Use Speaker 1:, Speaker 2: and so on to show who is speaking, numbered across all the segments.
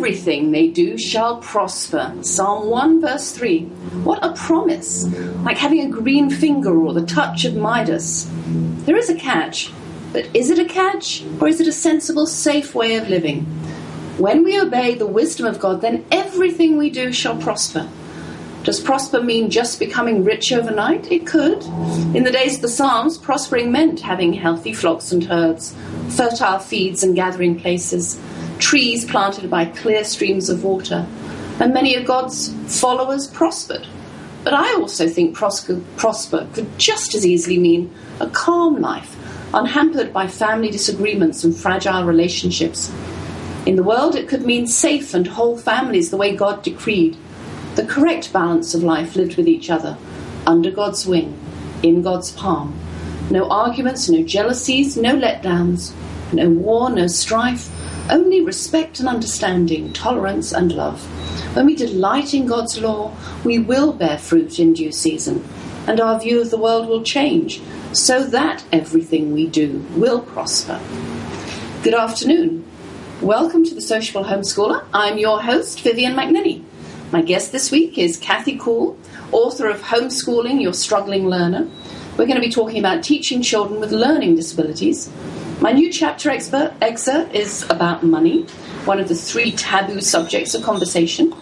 Speaker 1: Everything they do shall prosper. Psalm 1, verse 3. What a promise! Like having a green finger or the touch of Midas. There is a catch, but is it a catch or is it a sensible, safe way of living? When we obey the wisdom of God, then everything we do shall prosper. Does prosper mean just becoming rich overnight? It could. In the days of the Psalms, prospering meant having healthy flocks and herds, fertile feeds and gathering places, trees planted by clear streams of water, and many of God's followers prospered. But I also think prosper, prosper could just as easily mean a calm life, unhampered by family disagreements and fragile relationships. In the world, it could mean safe and whole families the way God decreed the correct balance of life lived with each other, under God's wing, in God's palm. No arguments, no jealousies, no letdowns, no war, no strife, only respect and understanding, tolerance and love. When we delight in God's law, we will bear fruit in due season, and our view of the world will change so that everything we do will prosper. Good afternoon. Welcome to the Sociable Homeschooler. I'm your host, Vivian McNinney. My guest this week is Kathy Kuhl, author of Homeschooling Your Struggling Learner. We're going to be talking about teaching children with learning disabilities. My new chapter expert, excerpt is about money, one of the three taboo subjects of conversation.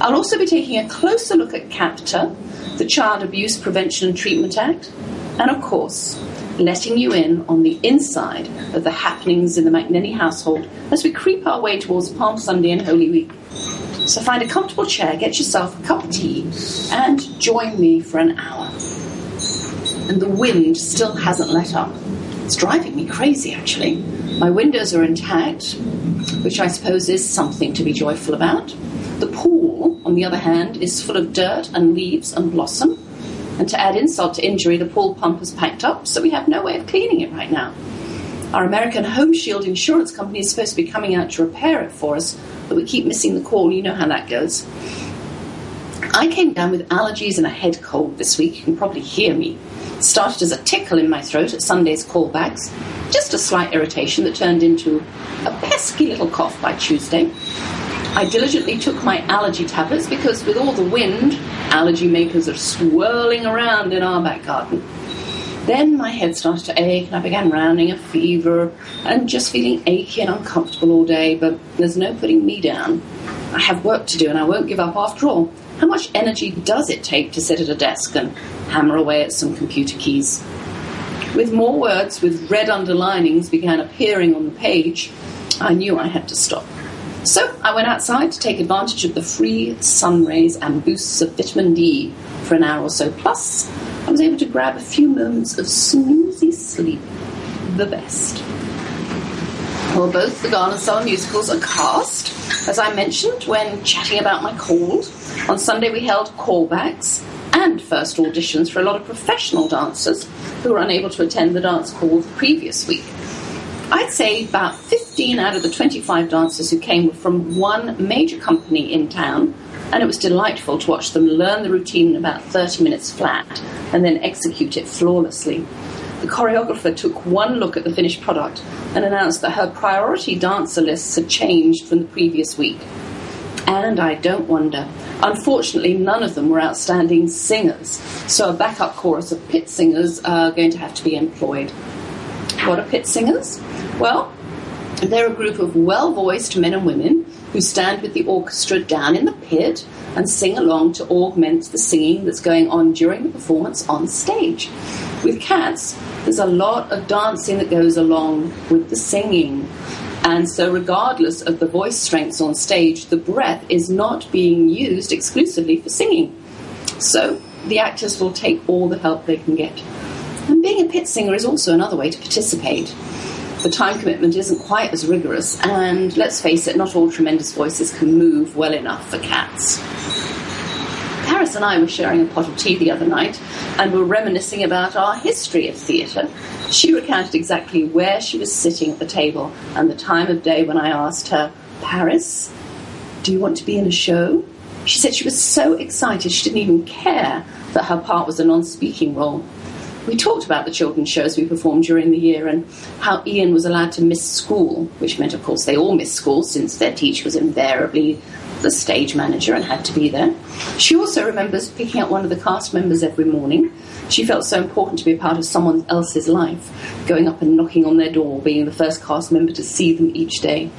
Speaker 1: I'll also be taking a closer look at CAPTA, the Child Abuse Prevention and Treatment Act, and of course, letting you in on the inside of the happenings in the McNinney household as we creep our way towards Palm Sunday and Holy Week. So find a comfortable chair, get yourself a cup of tea, and join me for an hour. And the wind still hasn't let up. It's driving me crazy, actually. My windows are intact, which I suppose is something to be joyful about. The pool, on the other hand, is full of dirt and leaves and blossom. And to add insult to injury, the pool pump has packed up, so we have no way of cleaning it right now. Our American Home Shield insurance company is supposed to be coming out to repair it for us, but we keep missing the call. You know how that goes. I came down with allergies and a head cold this week. You can probably hear me. Started as a tickle in my throat at Sunday's callbacks, just a slight irritation that turned into a pesky little cough by Tuesday. I diligently took my allergy tablets because, with all the wind, allergy makers are swirling around in our back garden. Then my head started to ache and I began rounding a fever and just feeling achy and uncomfortable all day, but there's no putting me down. I have work to do and I won't give up after all. How much energy does it take to sit at a desk and hammer away at some computer keys? With more words with red underlinings began appearing on the page, I knew I had to stop. So I went outside to take advantage of the free sun rays and boosts of vitamin D for an hour or so. Plus, I was able to grab a few moments of snoozy sleep. The best. Both the Garland Summer musicals are cast, as I mentioned when chatting about my cold. On Sunday, we held callbacks and first auditions for a lot of professional dancers who were unable to attend the dance call the previous week. I'd say about 15 out of the 25 dancers who came were from one major company in town and it was delightful to watch them learn the routine in about 30 minutes flat and then execute it flawlessly. The choreographer took one look at the finished product and announced that her priority dancer lists had changed from the previous week. And I don't wonder. Unfortunately, none of them were outstanding singers, so a backup chorus of pit singers are going to have to be employed. What are pit singers? Well, they're a group of well voiced men and women who stand with the orchestra down in the pit and sing along to augment the singing that's going on during the performance on stage. With cats, there's a lot of dancing that goes along with the singing. And so, regardless of the voice strengths on stage, the breath is not being used exclusively for singing. So, the actors will take all the help they can get. And being a pit singer is also another way to participate. The time commitment isn't quite as rigorous, and let's face it, not all tremendous voices can move well enough for cats. Paris and I were sharing a pot of tea the other night and were reminiscing about our history of theatre. She recounted exactly where she was sitting at the table and the time of day when I asked her, Paris, do you want to be in a show? She said she was so excited she didn't even care that her part was a non speaking role. We talked about the children's shows we performed during the year and how Ian was allowed to miss school, which meant, of course, they all missed school since their teacher was invariably the stage manager and had to be there. She also remembers picking up one of the cast members every morning. She felt so important to be a part of someone else's life, going up and knocking on their door, being the first cast member to see them each day.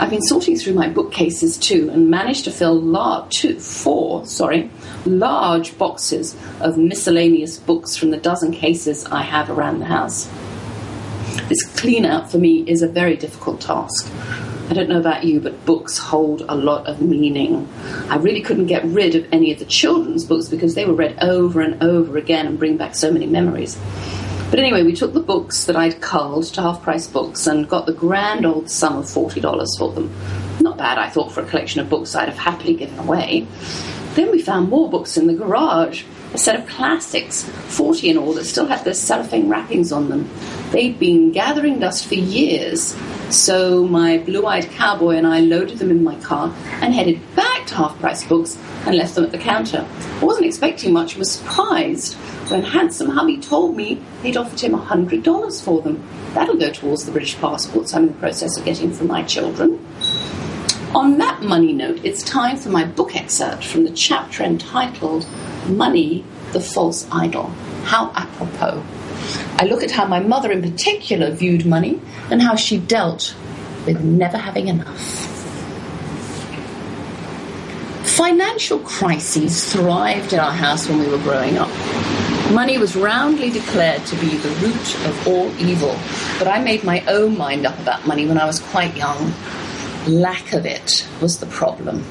Speaker 1: I've been sorting through my bookcases too and managed to fill large, two, four, sorry, large boxes of miscellaneous books from the dozen cases I have around the house. This clean out for me is a very difficult task. I don't know about you, but books hold a lot of meaning. I really couldn't get rid of any of the children's books because they were read over and over again and bring back so many memories. But anyway, we took the books that I'd culled to half price books and got the grand old sum of $40 for them. Not bad, I thought, for a collection of books I'd have happily given away. Then we found more books in the garage a set of classics, 40 in all, that still had their cellophane wrappings on them. They'd been gathering dust for years, so my blue eyed cowboy and I loaded them in my car and headed back to Half Price Books and left them at the counter. I wasn't expecting much, was surprised when handsome hubby told me they'd offered him $100 for them. That'll go towards the British passports I'm in the process of getting for my children. On that money note, it's time for my book excerpt from the chapter entitled Money, the False Idol. How apropos. I look at how my mother in particular viewed money and how she dealt with never having enough. Financial crises thrived in our house when we were growing up. Money was roundly declared to be the root of all evil, but I made my own mind up about money when I was quite young lack of it was the problem.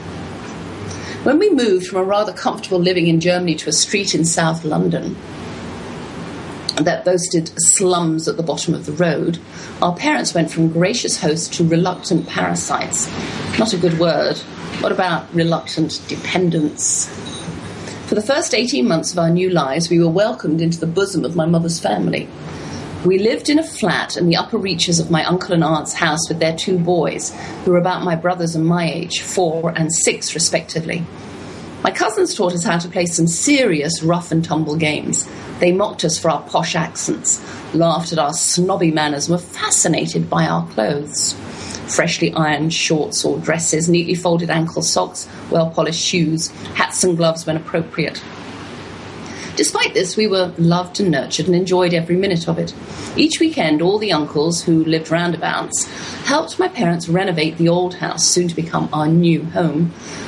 Speaker 1: When we moved from a rather comfortable living in Germany to a street in South London that boasted slums at the bottom of the road, our parents went from gracious hosts to reluctant parasites. Not a good word. What about reluctant dependents? For the first 18 months of our new lives, we were welcomed into the bosom of my mother's family. We lived in a flat in the upper reaches of my uncle and aunt's house with their two boys, who were about my brothers and my age, four and six respectively. My cousins taught us how to play some serious rough and tumble games. They mocked us for our posh accents, laughed at our snobby manners, were fascinated by our clothes. Freshly ironed shorts or dresses, neatly folded ankle socks, well polished shoes, hats and gloves when appropriate. Despite this, we were loved and nurtured and enjoyed every minute of it. Each weekend, all the uncles who lived roundabouts helped my parents renovate the old house, soon to become our new home,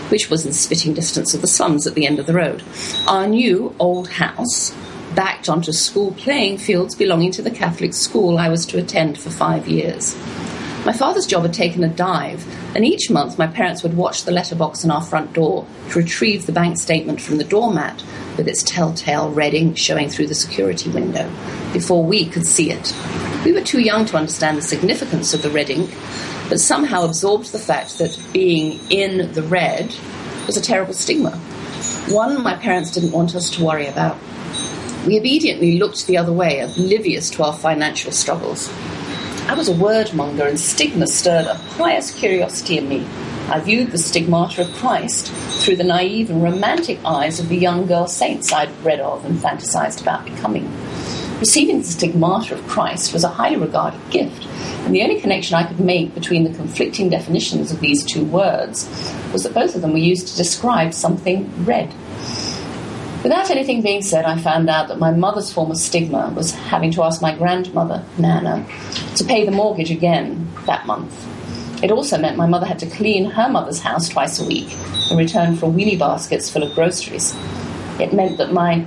Speaker 1: which was in spitting distance of the slums at the end of the road. Our new old house backed onto school playing fields belonging to the Catholic school I was to attend for five years. My father's job had taken a dive, and each month my parents would watch the letterbox on our front door to retrieve the bank statement from the doormat with its telltale red ink showing through the security window before we could see it. We were too young to understand the significance of the red ink, but somehow absorbed the fact that being in the red was a terrible stigma. One my parents didn't want us to worry about. We obediently looked the other way, oblivious to our financial struggles. I was a wordmonger, and stigma stirred a pious curiosity in me I viewed the stigmata of Christ through the naive and romantic eyes of the young girl saints I'd read of and fantasized about becoming. Receiving the stigmata of Christ was a highly regarded gift, and the only connection I could make between the conflicting definitions of these two words was that both of them were used to describe something red. Without anything being said, I found out that my mother's form of stigma was having to ask my grandmother, Nana, to pay the mortgage again that month. It also meant my mother had to clean her mother's house twice a week in return for wheelie baskets full of groceries. It meant that my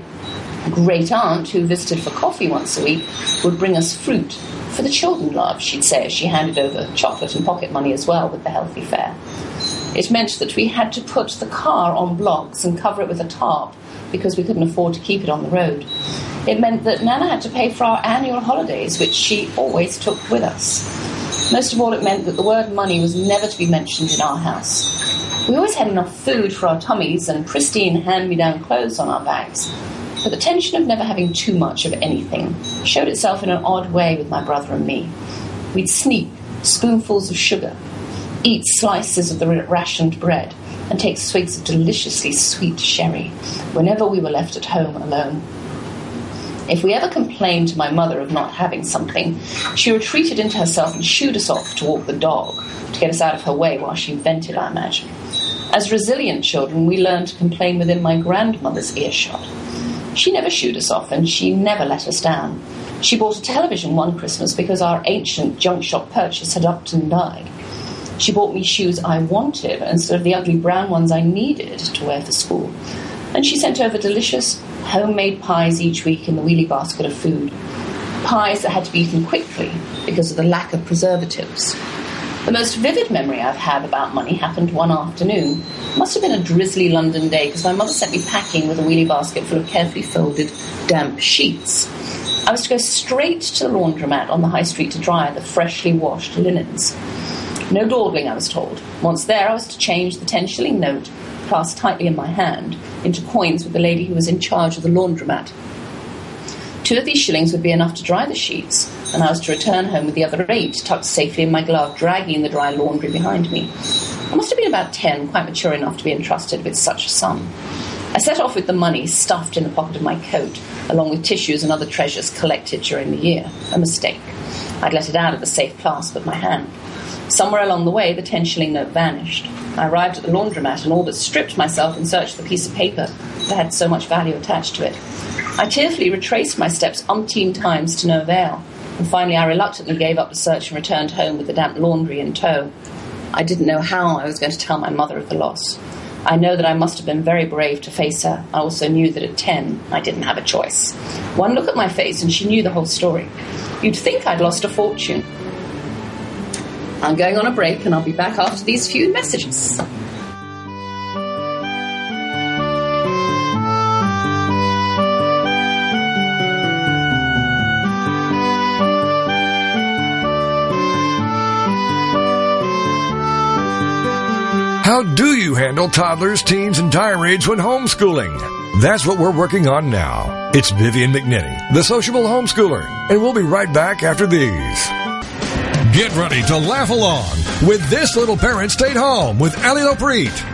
Speaker 1: Great aunt, who visited for coffee once a week, would bring us fruit for the children love, she'd say, as she handed over chocolate and pocket money as well with the healthy fare. It meant that we had to put the car on blocks and cover it with a tarp because we couldn't afford to keep it on the road. It meant that Nana had to pay for our annual holidays, which she always took with us. Most of all, it meant that the word money was never to be mentioned in our house. We always had enough food for our tummies and pristine hand me down clothes on our backs, but the tension of never having too much of anything showed itself in an odd way with my brother and me. We'd sneak spoonfuls of sugar, eat slices of the rationed bread, and take swigs of deliciously sweet sherry whenever we were left at home alone. If we ever complained to my mother of not having something, she retreated into herself and shooed us off to walk the dog, to get us out of her way while she vented, I imagine. As resilient children, we learned to complain within my grandmother's earshot. She never shooed us off and she never let us down. She bought a television one Christmas because our ancient junk shop purchase had upped and died. She bought me shoes I wanted instead of the ugly brown ones I needed to wear for school. And she sent over delicious homemade pies each week in the wheelie basket of food. Pies that had to be eaten quickly because of the lack of preservatives. The most vivid memory I've had about money happened one afternoon. It must have been a drizzly London day because my mother sent me packing with a wheelie basket full of carefully folded, damp sheets. I was to go straight to the laundromat on the high street to dry the freshly washed linens. No dawdling, I was told. Once there, I was to change the ten shilling note, clasped tightly in my hand, into coins with the lady who was in charge of the laundromat. Two of these shillings would be enough to dry the sheets, and I was to return home with the other eight tucked safely in my glove, dragging the dry laundry behind me. I must have been about ten, quite mature enough to be entrusted with such a sum. I set off with the money stuffed in the pocket of my coat, along with tissues and other treasures collected during the year. A mistake. I'd let it out of the safe clasp of my hand. Somewhere along the way, the ten shilling note vanished. I arrived at the laundromat and all but stripped myself in search of the piece of paper that had so much value attached to it. I tearfully retraced my steps umpteen times to no avail, and finally I reluctantly gave up the search and returned home with the damp laundry in tow. I didn't know how I was going to tell my mother of the loss. I know that I must have been very brave to face her. I also knew that at 10, I didn't have a choice. One look at my face and she knew the whole story. You'd think I'd lost a fortune. I'm going on a break and I'll be back after these few messages.
Speaker 2: How do you handle toddlers, teens, and tirades when homeschooling? That's what we're working on now. It's Vivian McNinney, the sociable homeschooler, and we'll be right back after these. Get ready to laugh along with This Little Parent Stayed Home with Ali Lopreet.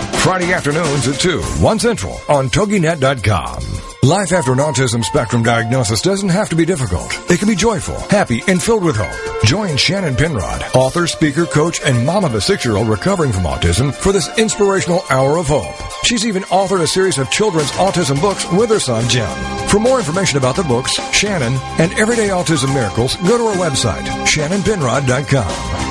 Speaker 2: Friday afternoons at 2, 1 Central on TogiNet.com. Life after an autism spectrum diagnosis doesn't have to be difficult. It can be joyful, happy, and filled with hope. Join Shannon Penrod, author, speaker, coach, and mom of a six-year-old recovering from autism for this inspirational hour of hope. She's even authored a series of children's autism books with her son, Jim. For more information about the books, Shannon, and Everyday Autism Miracles, go to her website, shannonpenrod.com.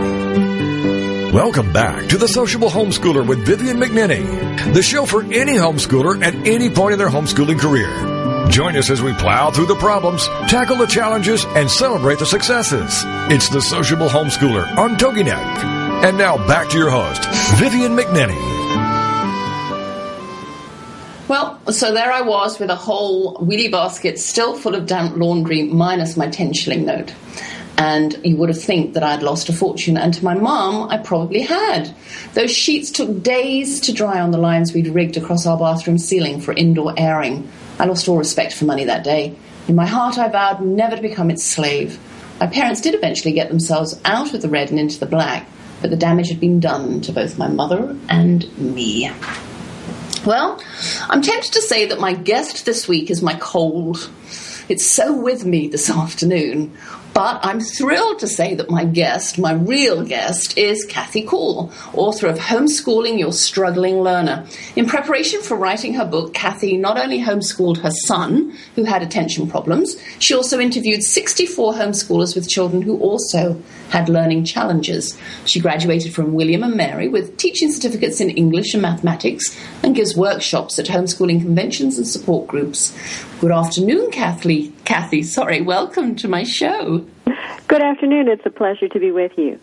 Speaker 2: Welcome back to The Sociable Homeschooler with Vivian McNinney, the show for any homeschooler at any point in their homeschooling career. Join us as we plow through the problems, tackle the challenges, and celebrate the successes. It's The Sociable Homeschooler on TogiNet. And now back to your host, Vivian McNinney.
Speaker 1: Well, so there I was with a whole wheelie basket still full of damp laundry minus my 10 shilling note and you would have think that I'd lost a fortune. And to my mum, I probably had. Those sheets took days to dry on the lines we'd rigged across our bathroom ceiling for indoor airing. I lost all respect for money that day. In my heart, I vowed never to become its slave. My parents did eventually get themselves out of the red and into the black, but the damage had been done to both my mother and me. Well, I'm tempted to say that my guest this week is my cold. It's so with me this afternoon. But I'm thrilled to say that my guest, my real guest, is Kathy Kuhl, author of Homeschooling Your Struggling Learner. In preparation for writing her book, Kathy not only homeschooled her son, who had attention problems, she also interviewed 64 homeschoolers with children who also had learning challenges. She graduated from William and Mary with teaching certificates in English and mathematics and gives workshops at homeschooling conventions and support groups. Good afternoon, Kathy. Kathy, sorry, welcome to my show.
Speaker 3: Good afternoon. It's a pleasure to be with you.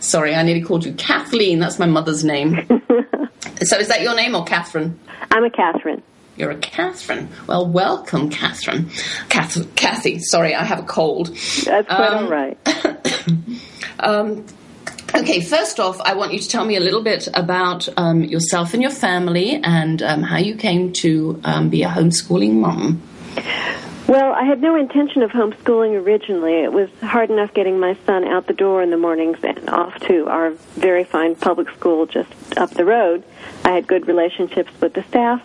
Speaker 1: Sorry, I nearly called you Kathleen. That's my mother's name. so is that your name or Catherine?
Speaker 3: I'm a Catherine.
Speaker 1: You're a Catherine. Well, welcome, Catherine. Kath- Kathy, sorry, I have a cold.
Speaker 3: That's quite um, all right.
Speaker 1: um, okay, first off, I want you to tell me a little bit about um, yourself and your family and um, how you came to um, be a homeschooling mom.
Speaker 3: Well, I had no intention of homeschooling originally. It was hard enough getting my son out the door in the mornings and off to our very fine public school just up the road. I had good relationships with the staff,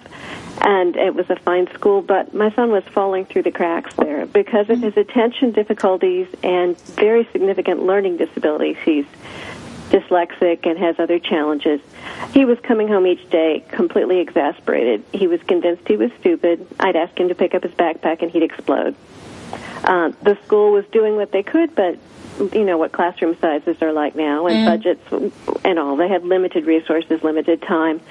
Speaker 3: and it was a fine school, but my son was falling through the cracks there because of his attention difficulties and very significant learning disabilities. He's dyslexic and has other challenges. He was coming home each day completely exasperated. He was convinced he was stupid. I'd ask him to pick up his backpack and he'd explode. Uh, the school was doing what they could, but you know what classroom sizes are like now and mm. budgets and all. They had limited resources, limited time.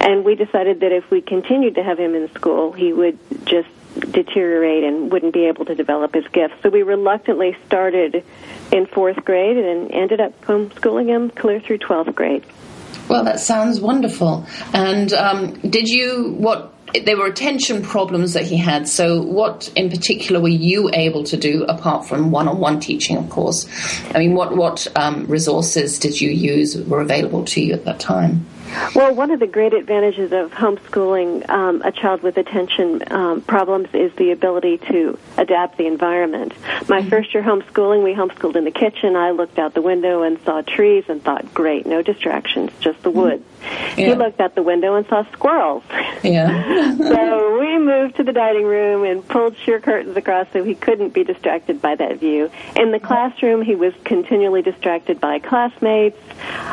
Speaker 3: And we decided that if we continued to have him in school, he would just deteriorate and wouldn't be able to develop his gifts. So we reluctantly started in fourth grade and ended up homeschooling him clear through 12th grade.
Speaker 1: Well, that sounds wonderful. And um, did you, what, there were attention problems that he had. So, what in particular were you able to do apart from one on one teaching, of course? I mean, what, what um, resources did you use were available to you at that time?
Speaker 3: Well, one of the great advantages of homeschooling um, a child with attention um, problems is the ability to adapt the environment. My mm-hmm. first year homeschooling, we homeschooled in the kitchen. I looked out the window and saw trees and thought, great, no distractions, just the mm-hmm. woods. Yeah. He looked out the window and saw squirrels.
Speaker 1: Yeah.
Speaker 3: so we moved to the dining room and pulled sheer curtains across so he couldn't be distracted by that view. In the classroom, he was continually distracted by classmates.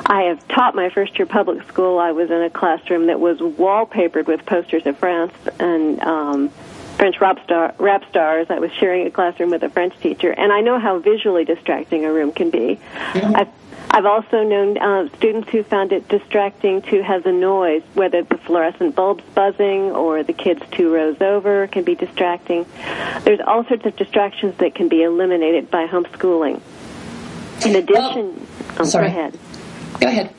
Speaker 3: I have taught my first year public school. I was in a classroom that was wallpapered with posters of France and um, French rap, star, rap stars. I was sharing a classroom with a French teacher, and I know how visually distracting a room can be. Mm-hmm. I've I've also known uh, students who found it distracting to have the noise, whether the fluorescent bulbs buzzing or the kids two rows over can be distracting. There's all sorts of distractions that can be eliminated by homeschooling. In addition,
Speaker 1: oh, sorry.
Speaker 3: go ahead.
Speaker 1: Go ahead.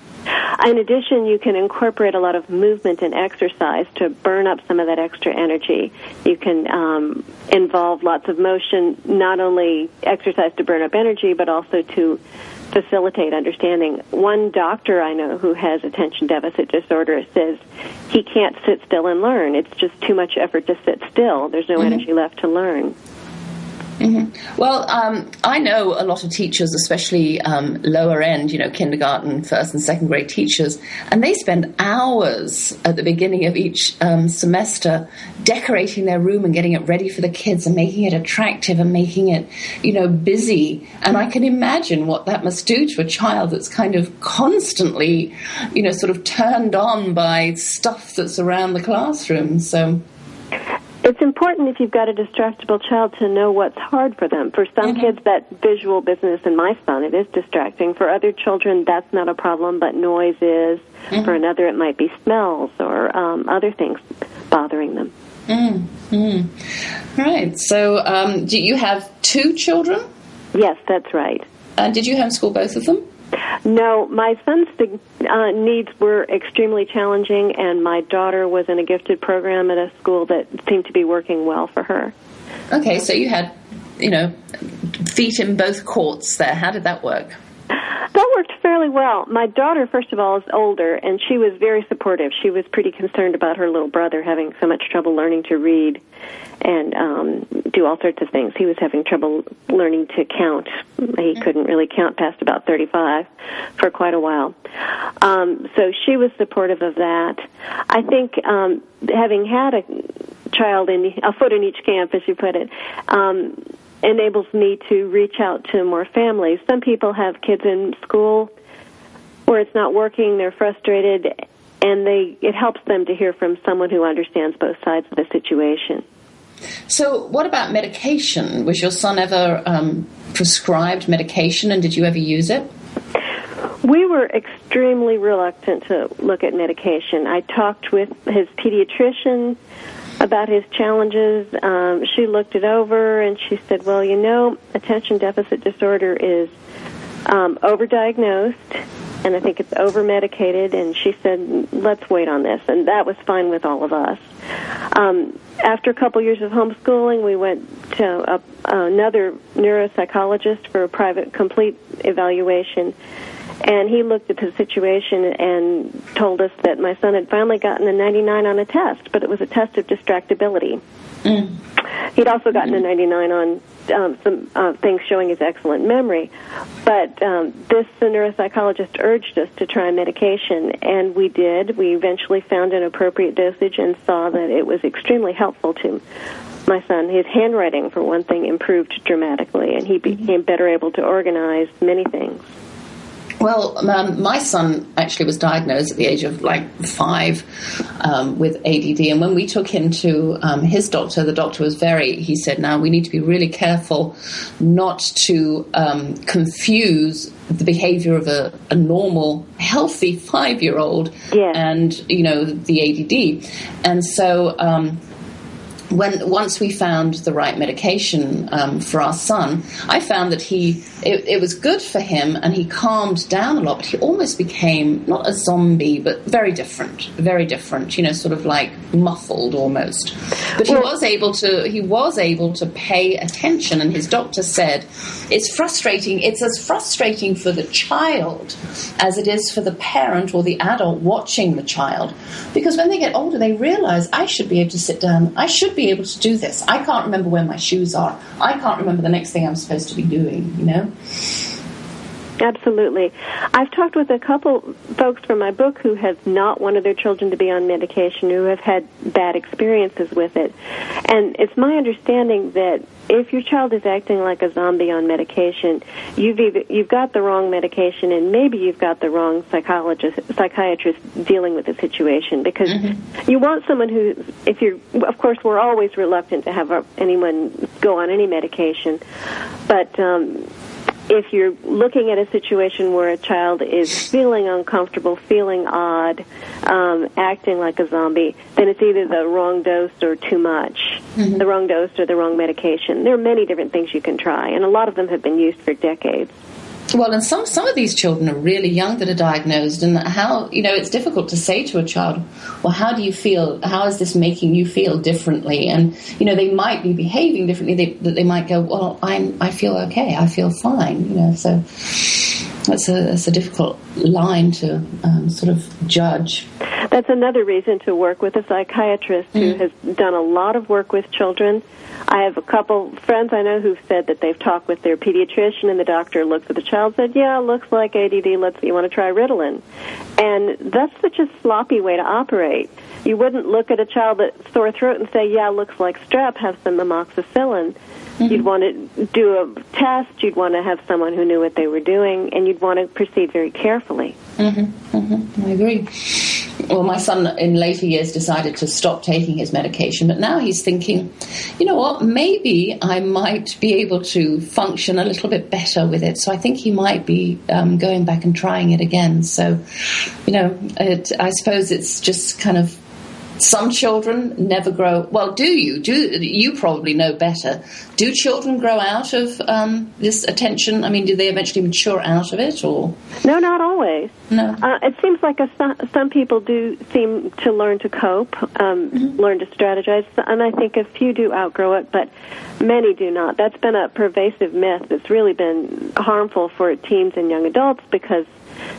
Speaker 3: In addition, you can incorporate a lot of movement and exercise to burn up some of that extra energy. You can um, involve lots of motion, not only exercise to burn up energy, but also to facilitate understanding. One doctor I know who has attention deficit disorder says he can't sit still and learn. It's just too much effort to sit still. There's no mm-hmm. energy left to learn.
Speaker 1: Mm-hmm. Well, um, I know a lot of teachers, especially um, lower end, you know, kindergarten, first and second grade teachers, and they spend hours at the beginning of each um, semester decorating their room and getting it ready for the kids and making it attractive and making it, you know, busy. And I can imagine what that must do to a child that's kind of constantly, you know, sort of turned on by stuff that's around the classroom. So.
Speaker 3: It's important if you've got a distractible child to know what's hard for them. For some mm-hmm. kids, that visual business, and my son, it is distracting. For other children, that's not a problem, but noise is. Mm-hmm. For another, it might be smells or um, other things bothering them.
Speaker 1: Mm-hmm. Right. So, um, do you have two children?
Speaker 3: Yes, that's right.
Speaker 1: And did you homeschool both of them?
Speaker 3: No, my son's uh, needs were extremely challenging, and my daughter was in a gifted program at a school that seemed to be working well for her.
Speaker 1: Okay, so you had, you know, feet in both courts there. How did that work?
Speaker 3: That worked fairly well. My daughter, first of all, is older, and she was very supportive. She was pretty concerned about her little brother having so much trouble learning to read and um, do all sorts of things. He was having trouble learning to count. He mm-hmm. couldn't really count past about 35 for quite a while. Um, so she was supportive of that. I think um, having had a child in a foot in each camp, as you put it, um, enables me to reach out to more families. Some people have kids in school where it's not working, they're frustrated, and they it helps them to hear from someone who understands both sides of the situation.
Speaker 1: So, what about medication? Was your son ever um, prescribed medication, and did you ever use it?
Speaker 3: We were extremely reluctant to look at medication. I talked with his pediatrician about his challenges. Um, she looked it over and she said, "Well, you know, attention deficit disorder is um, overdiagnosed, and I think it's over medicated." And she said, "Let's wait on this," and that was fine with all of us. Um, after a couple years of homeschooling, we went to a, another neuropsychologist for a private complete evaluation and he looked at the situation and told us that my son had finally gotten a 99 on a test, but it was a test of distractibility. Mm. He'd also gotten a 99 on um, some uh, things showing his excellent memory. But um, this the neuropsychologist urged us to try medication, and we did. We eventually found an appropriate dosage and saw that it was extremely helpful to my son. His handwriting, for one thing, improved dramatically, and he became better able to organize many things.
Speaker 1: Well, um, my son actually was diagnosed at the age of like five um, with ADD, and when we took him to um, his doctor, the doctor was very. He said, "Now we need to be really careful not to um, confuse the behavior of a, a normal, healthy five-year-old and you know the ADD." And so um, when once we found the right medication um, for our son, I found that he it, it, was good for him and he calmed down a lot. But he almost became not a zombie, but very different, very different. You know, sort of like muffled almost. But he was able to he was able to pay attention, and his doctor said it's frustrating. It's as frustrating for the child as it is for the parent or the adult watching the child, because when they get older, they realize I should be able to sit down. I should be able to do this. I can't remember where my shoes are. I can't remember the next thing I'm supposed to be doing, you know?
Speaker 3: Absolutely. I've talked with a couple folks from my book who have not wanted their children to be on medication, who have had bad experiences with it. And it's my understanding that if your child is acting like a zombie on medication, you've either, you've got the wrong medication and maybe you've got the wrong psychologist psychiatrist dealing with the situation because mm-hmm. you want someone who if you're of course we're always reluctant to have anyone go on any medication but um if you're looking at a situation where a child is feeling uncomfortable, feeling odd, um, acting like a zombie, then it's either the wrong dose or too much. Mm-hmm. The wrong dose or the wrong medication. There are many different things you can try, and a lot of them have been used for decades.
Speaker 1: Well, and some some of these children are really young that are diagnosed, and how you know it's difficult to say to a child, "Well, how do you feel? How is this making you feel differently?" And you know they might be behaving differently. They, that they might go, "Well, I'm I feel okay. I feel fine." You know, so that's a that's a difficult line to um, sort of judge.
Speaker 3: That's another reason to work with a psychiatrist mm. who has done a lot of work with children I have a couple friends I know who've said that they've talked with their pediatrician and the doctor looked at the child and said, "Yeah, looks like ADD. Let's you want to try Ritalin." And that's such a sloppy way to operate. You wouldn't look at a child with sore throat and say, "Yeah, looks like strep. Have some amoxicillin." Mm-hmm. You'd want to do a test. You'd want to have someone who knew what they were doing, and you'd want to proceed very carefully.
Speaker 1: Mm-hmm. Mm-hmm. I agree. well, my son in later years decided to stop taking his medication, but now he's thinking, you know what, maybe I might be able to function a little bit better with it. So I think he might be um, going back and trying it again. So, you know, it, I suppose it's just kind of some children never grow. Well, do you? Do you probably know better? Do children grow out of um, this attention? I mean, do they eventually mature out of it, or
Speaker 3: no? Not always.
Speaker 1: No.
Speaker 3: Uh, it seems like a, some people do seem to learn to cope, um, mm-hmm. learn to strategize, and I think a few do outgrow it, but many do not. That's been a pervasive myth. That's really been harmful for teens and young adults because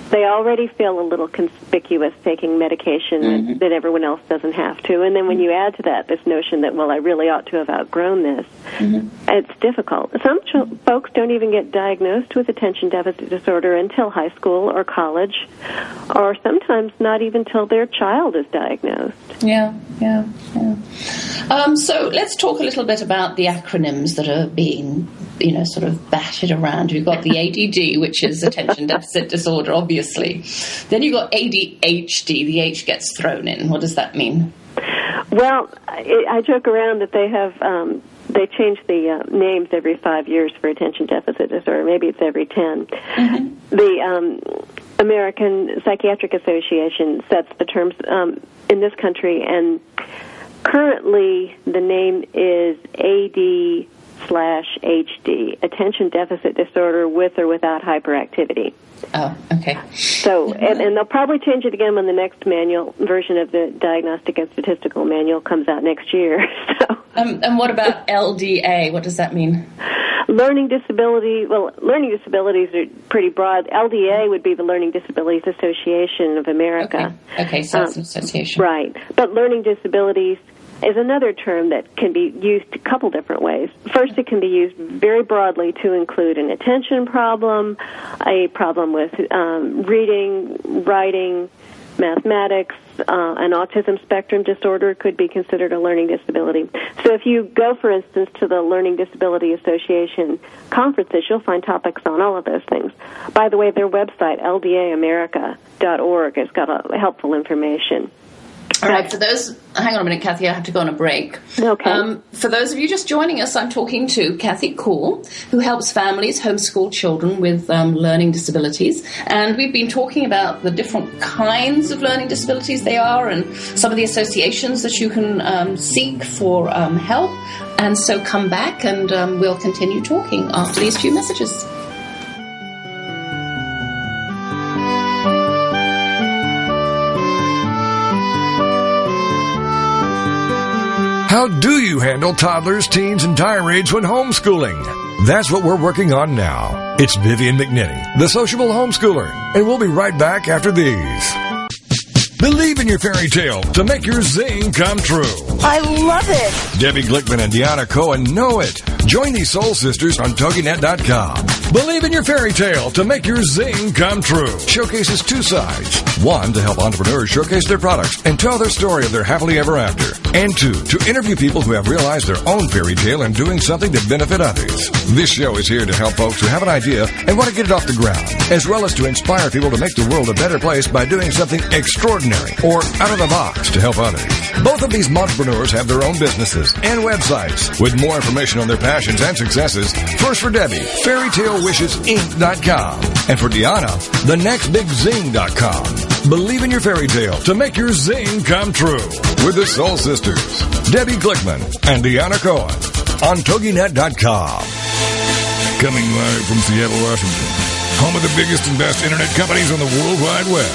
Speaker 3: they already feel a little conspicuous taking medication mm-hmm. that, that, everyone else doesn't have to. And then when you add to that this notion that, well, I really ought to have outgrown this, mm-hmm. it's difficult. Some ch- folks don't even get diagnosed with attention deficit disorder until high school or college, or sometimes not even till their child is diagnosed.
Speaker 1: Yeah, yeah, yeah. Um, so let's talk a little bit about the acronyms that are being you know, sort of battered around. You've got the ADD, which is attention deficit disorder, obviously. Then you've got ADHD. The H gets thrown in. What does that mean?
Speaker 3: Well, I, I joke around that they have um, they change the uh, names every five years for attention deficit disorder. Maybe it's every 10 mm-hmm. The um, American Psychiatric Association sets the terms um, in this country, and currently the name is AD slash HD, attention deficit disorder with or without hyperactivity.
Speaker 1: Oh, okay.
Speaker 3: So, and, and, they'll probably change it again when the next manual version of the Diagnostic and Statistical Manual comes out next year. So,
Speaker 1: um, and what about LDA? What does that mean?
Speaker 3: Learning disability. Well, learning disabilities are pretty broad. LDA would be the Learning Disabilities Association of America.
Speaker 1: Okay, okay so it's um, an association,
Speaker 3: right? But learning disabilities is another term that can be used a couple different ways. First, it can be used very broadly to include an attention problem, a problem with um, reading, writing, mathematics, uh, an autism spectrum disorder could be considered a learning disability. So if you go, for instance, to the Learning Disability Association conferences, you'll find topics on all of those things. By the way, their website, ldaamerica.org, has got helpful information.
Speaker 1: All right, for those, hang on a minute, Kathy, I have to go on a break.
Speaker 3: Okay.
Speaker 1: Um, for those of you just joining us, I'm talking to Kathy Kuhl, who helps families homeschool children with um, learning disabilities. And we've been talking about the different kinds of learning disabilities they are and some of the associations that you can um, seek for um, help. And so come back and um, we'll continue talking after these few messages.
Speaker 2: How do you handle toddlers, teens, and tirades when homeschooling? That's what we're working on now. It's Vivian McNinney, the sociable homeschooler, and we'll be right back after these. Believe in your fairy tale to make your zing come true.
Speaker 4: I love it.
Speaker 2: Debbie Glickman and Deanna Cohen know it. Join these soul sisters on TogiNet.com. Believe in your fairy tale to make your zing come true. Showcases two sides. One, to help entrepreneurs showcase their products and tell their story of their happily ever after. And two, to interview people who have realized their own fairy tale and doing something to benefit others. This show is here to help folks who have an idea and want to get it off the ground, as well as to inspire people to make the world a better place by doing something extraordinary or out of the box to help others. Both of these entrepreneurs have their own businesses and websites. With more information on their passions and successes, first for Debbie, fairytalewishesinc.com, and for Deanna, thenextbigzing.com. Believe in your fairy tale to make your zing come true with the Soul Sisters, Debbie Glickman and Deanna Cohen on TogiNet.com. Coming live from Seattle, Washington, home of the biggest and best internet companies on the World Wide Web.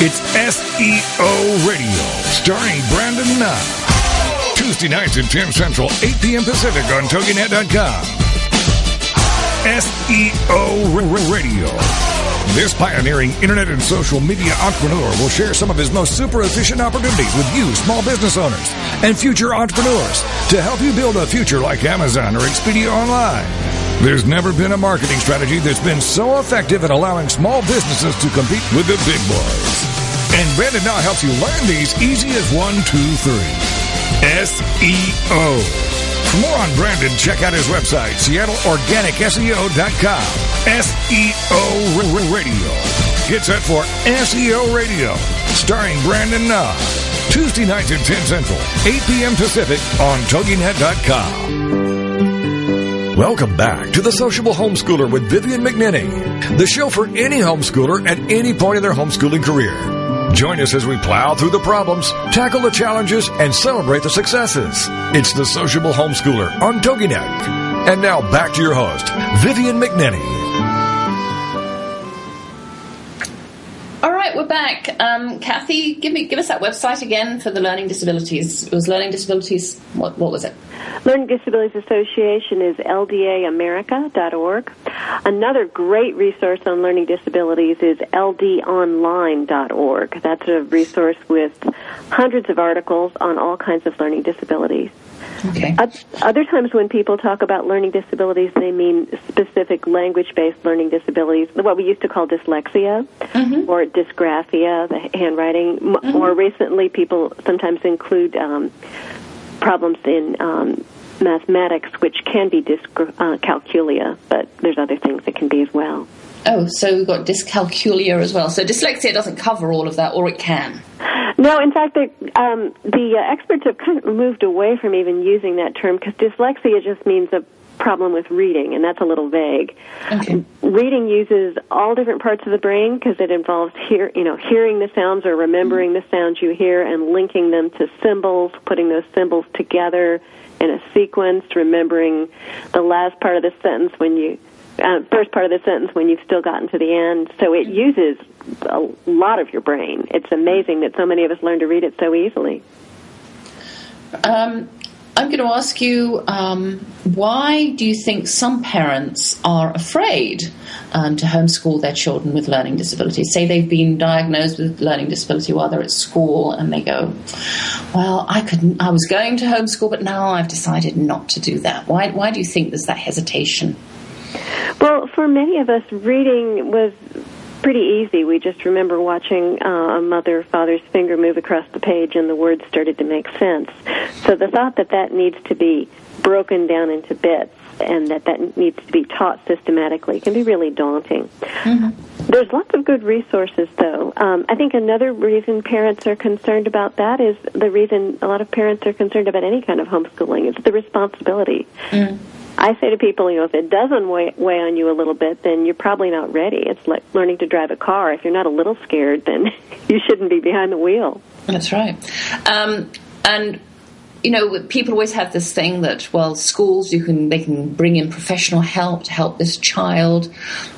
Speaker 2: It's SEO Radio, starring Brandon Nye. Tuesday nights at 10 Central, 8 p.m. Pacific on TogiNet.com. SEO Radio. This pioneering internet and social media entrepreneur will share some of his most super efficient opportunities with you, small business owners and future entrepreneurs, to help you build a future like Amazon or Expedia Online. There's never been a marketing strategy that's been so effective at allowing small businesses to compete with the big boys. And Brandon now helps you learn these easy as one, two, three. SEO. For more on Brandon, check out his website, SeattleOrganicSEO.com. SEO Radio. get set for SEO Radio, starring Brandon Nah. Tuesday nights at 10 Central, 8 p.m. Pacific on TogiNet.com. Welcome back to The Sociable Homeschooler with Vivian McNinney, the show for any homeschooler at any point in their homeschooling career. Join us as we plow through the problems, tackle the challenges, and celebrate the successes. It's The Sociable Homeschooler on TogiNet. And now back to your host, Vivian McNinney.
Speaker 1: Back. Um, Kathy, give me give us that website again for the learning disabilities. It was learning disabilities. What what was it?
Speaker 3: Learning Disabilities Association is ldamerica.org. Another great resource on learning disabilities is ldonline.org. That's a resource with hundreds of articles on all kinds of learning disabilities.
Speaker 1: Okay.
Speaker 3: Other times when people talk about learning disabilities, they mean specific language-based learning disabilities, what we used to call dyslexia
Speaker 1: Mm-hmm.
Speaker 3: or dysgraphia, the handwriting. M More recently, people sometimes include um, problems in um, mathematics, which can be dyscalculia, but there's other things that can be as well.
Speaker 1: Oh, so we've got dyscalculia as well. So dyslexia doesn't cover all of that, or it can.
Speaker 3: No, in fact, the, um, the uh, experts have kind of moved away from even using that term because dyslexia just means a problem with reading, and that's a little vague.
Speaker 1: Okay.
Speaker 3: Reading uses all different parts of the brain because it involves hear, you know, hearing the sounds or remembering the sounds you hear and linking them to symbols, putting those symbols together in a sequence, remembering the last part of the sentence when you uh, first part of the sentence when you've still gotten to the end. So it uses a lot of your brain. It's amazing that so many of us learn to read it so easily.
Speaker 1: Um, I'm going to ask you um, why do you think some parents are afraid um, to homeschool their children with learning disabilities? Say they've been diagnosed with learning disability while they're at school, and they go, "Well, I couldn't. I was going to homeschool, but now I've decided not to do that." Why? Why do you think there's that hesitation?
Speaker 3: Well, for many of us, reading was pretty easy. We just remember watching uh, a mother father's finger move across the page and the words started to make sense. So the thought that that needs to be broken down into bits and that that needs to be taught systematically can be really daunting. There's lots of good resources, though. Um, I think another reason parents are concerned about that is the reason a lot of parents are concerned about any kind of homeschooling. It's the responsibility. I say to people, you know, if it doesn't weigh, weigh on you a little bit, then you're probably not ready. It's like learning to drive a car. If you're not a little scared, then you shouldn't be behind the wheel.
Speaker 1: That's right. Um, and you know, people always have this thing that well, schools you can they can bring in professional help to help this child,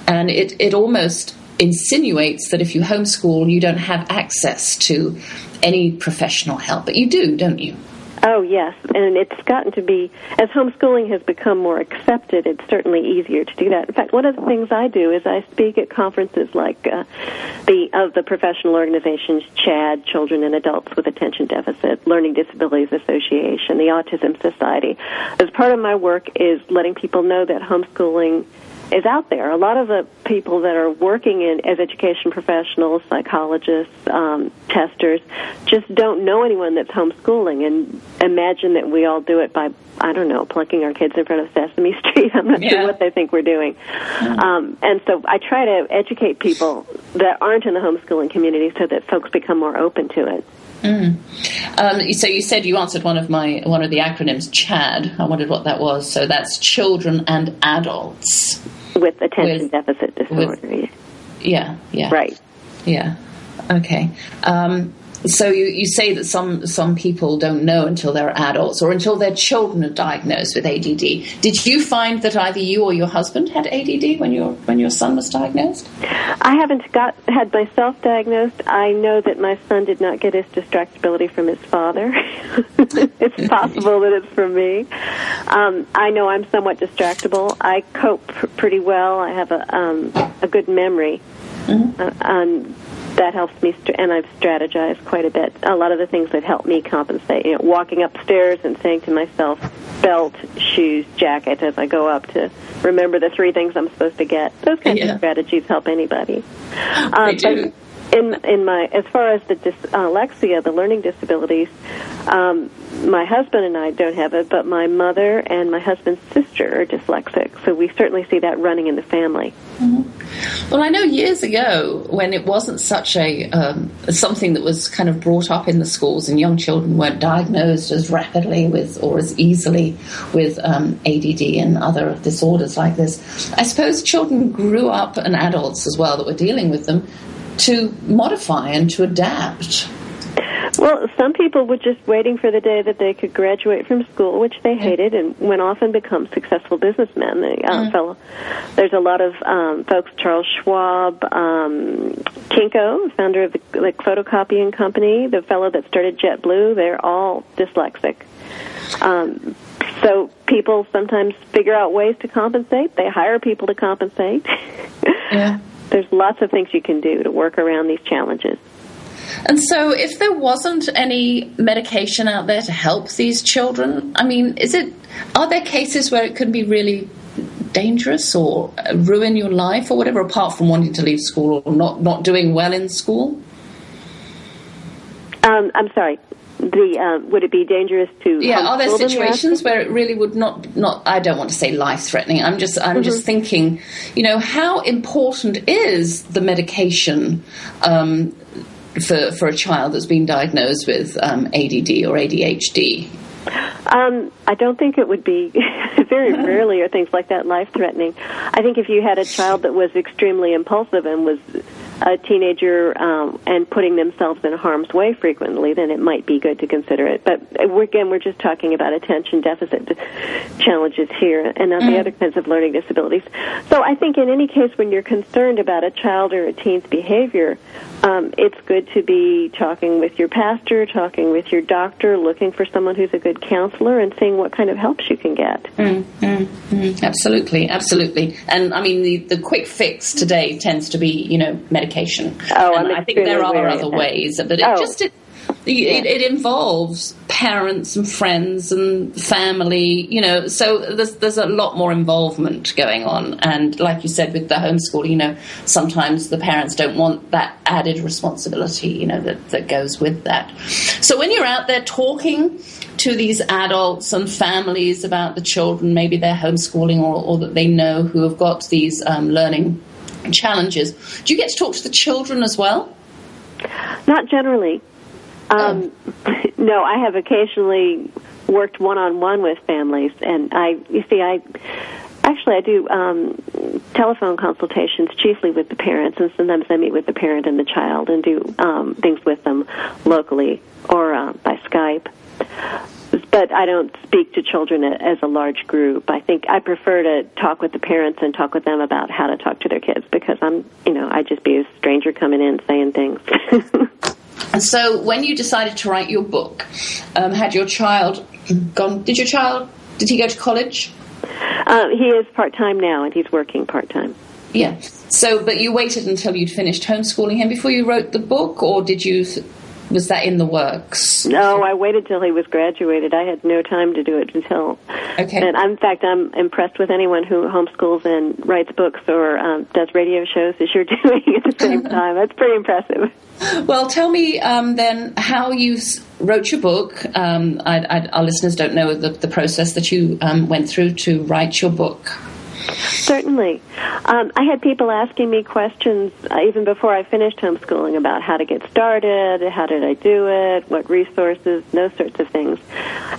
Speaker 1: and it it almost insinuates that if you homeschool, you don't have access to any professional help, but you do, don't you?
Speaker 3: Oh, yes. And it's gotten to be, as homeschooling has become more accepted, it's certainly easier to do that. In fact, one of the things I do is I speak at conferences like uh, the of the professional organizations CHADD, Children and Adults with Attention Deficit, Learning Disabilities Association, the Autism Society. As part of my work is letting people know that homeschooling is out there. A lot of the people that are working in as education professionals, psychologists, um, testers, just don't know anyone that's homeschooling and imagine that we all do it by I don't know, plucking our kids in front of Sesame Street. I'm not
Speaker 1: Yeah.
Speaker 3: sure what they think we're doing. Um, and so I try to educate people that aren't in the homeschooling community so that folks become more open to it.
Speaker 1: Um, so you said you answered one of my one of the acronyms, CHADD. I wondered what that was. So that's children and adults.
Speaker 3: With attention
Speaker 1: With-
Speaker 3: deficit disorder.
Speaker 1: Yeah, yeah,
Speaker 3: right.
Speaker 1: yeah. Okay. Um, so you, you say that some some people don't know until they're adults or until their children are diagnosed with ADD. Did you find that either you or your husband had ADD when your when your son was diagnosed?
Speaker 3: I haven't got had myself diagnosed. I know that my son did not get his distractibility from his father. it's possible that it's from me. Um, I know I'm somewhat distractible. I cope pr- pretty well. I have a um, a good memory, uh, and that helps me. St- and I've strategized quite a bit. A lot of the things that help me compensate. You know, walking upstairs and saying to myself, belt, shoes, jacket as I go up to remember the three things I'm supposed to get. Those kinds
Speaker 1: Yeah.
Speaker 3: of strategies help anybody. Um,
Speaker 1: They do.
Speaker 3: in in my as far as the dyslexia, the learning disabilities, um, my husband and I don't have it, but my mother and my husband's sister are dyslexic. So we certainly see that running in the family.
Speaker 1: Mm-hmm. Well, I know years ago when it wasn't such a um, something that was kind of brought up in the schools, and young children weren't diagnosed as rapidly with or as easily with um, ADD and other disorders like this. I suppose children grew up, and adults as well that were dealing with them, to modify and to adapt.
Speaker 3: Well, some people were just waiting for the day that they could graduate from school, which they hated, and went off and become successful businessmen. They, uh, mm. fellow, there's a lot of um, folks, Charles Schwab, um, Kinko, founder of the like, photocopying company, the fellow that started JetBlue, they're all dyslexic. Um, so people sometimes figure out ways to compensate. They hire people to compensate.
Speaker 1: yeah.
Speaker 3: There's lots of things you can do to work around these challenges.
Speaker 1: And so, if there wasn't any medication out there to help these children, I mean, is it are there cases where it could be really dangerous or ruin your life or whatever, apart from wanting to leave school or not not doing well in school?
Speaker 3: Um, I'm sorry. The uh, would it be dangerous to?
Speaker 1: Yeah, are there situations where it really would not not? I don't want to say life threatening. I'm just I'm mm-hmm. just thinking, you know, how important is the medication um, for, for a child that's been diagnosed with um, ADD or ADHD?
Speaker 3: Um, I don't think it would be very rarely or things like that life threatening. I think if you had a child that was extremely impulsive and was a teenager um, and putting themselves in harm's way frequently, then it might be good to consider it. But uh, again, we're just talking about attention deficit challenges here and not mm. the other kinds of learning disabilities. So I think in any case, when you're concerned about a child or a teen's behavior, um, it's good to be talking with your pastor, talking with your doctor, looking for someone who's a good counselor, and seeing what kind of helps you can get.
Speaker 1: Mm, mm, mm. Absolutely, absolutely. And I mean, the, the quick fix today tends to be, you know, medication.
Speaker 3: Oh,
Speaker 1: and i think there are other ways, but it oh. just it, it, it, involves parents and friends and family, you know, so there's, there's a lot more involvement going on. And like you said, with the homeschool, you know, sometimes the parents don't want that added responsibility, you know, that, that goes with that. So when you're out there talking to these adults and families about the children, maybe they're homeschooling or, or that they know who have got these um, learning challenges, do you get to talk to the children as well?
Speaker 3: Not generally. Um, no, I have occasionally worked one on one with families, and I, you see, I actually I do um, telephone consultations chiefly with the parents, and sometimes I meet with the parent and the child and do um, things with them locally or uh, by Skype. But I don't speak to children as a large group. I think I prefer to talk with the parents and talk with them about how to talk to their kids because I'm, you know, I'd just be a stranger coming in saying things.
Speaker 1: And so, when you decided to write your book, um, had your child gone? Did your child? Did he go to college?
Speaker 3: Uh, he is part time now, and he's working part time.
Speaker 1: Yeah. So, but you waited until you'd finished homeschooling him before you wrote the book, or did you was that in the works?
Speaker 3: No, I waited till he was graduated. I had no time to do it until.
Speaker 1: Okay.
Speaker 3: And in fact, I'm impressed with anyone who homeschools and writes books or um, does radio shows as you're doing at the same time. That's pretty impressive.
Speaker 1: Well, tell me um, then how you wrote your book. Um, I, I, our listeners don't know the, the process that you um, went through to write your book.
Speaker 3: Certainly. Um, I had people asking me questions uh, even before I finished homeschooling about how to get started, how did I do it, what resources, those sorts of things.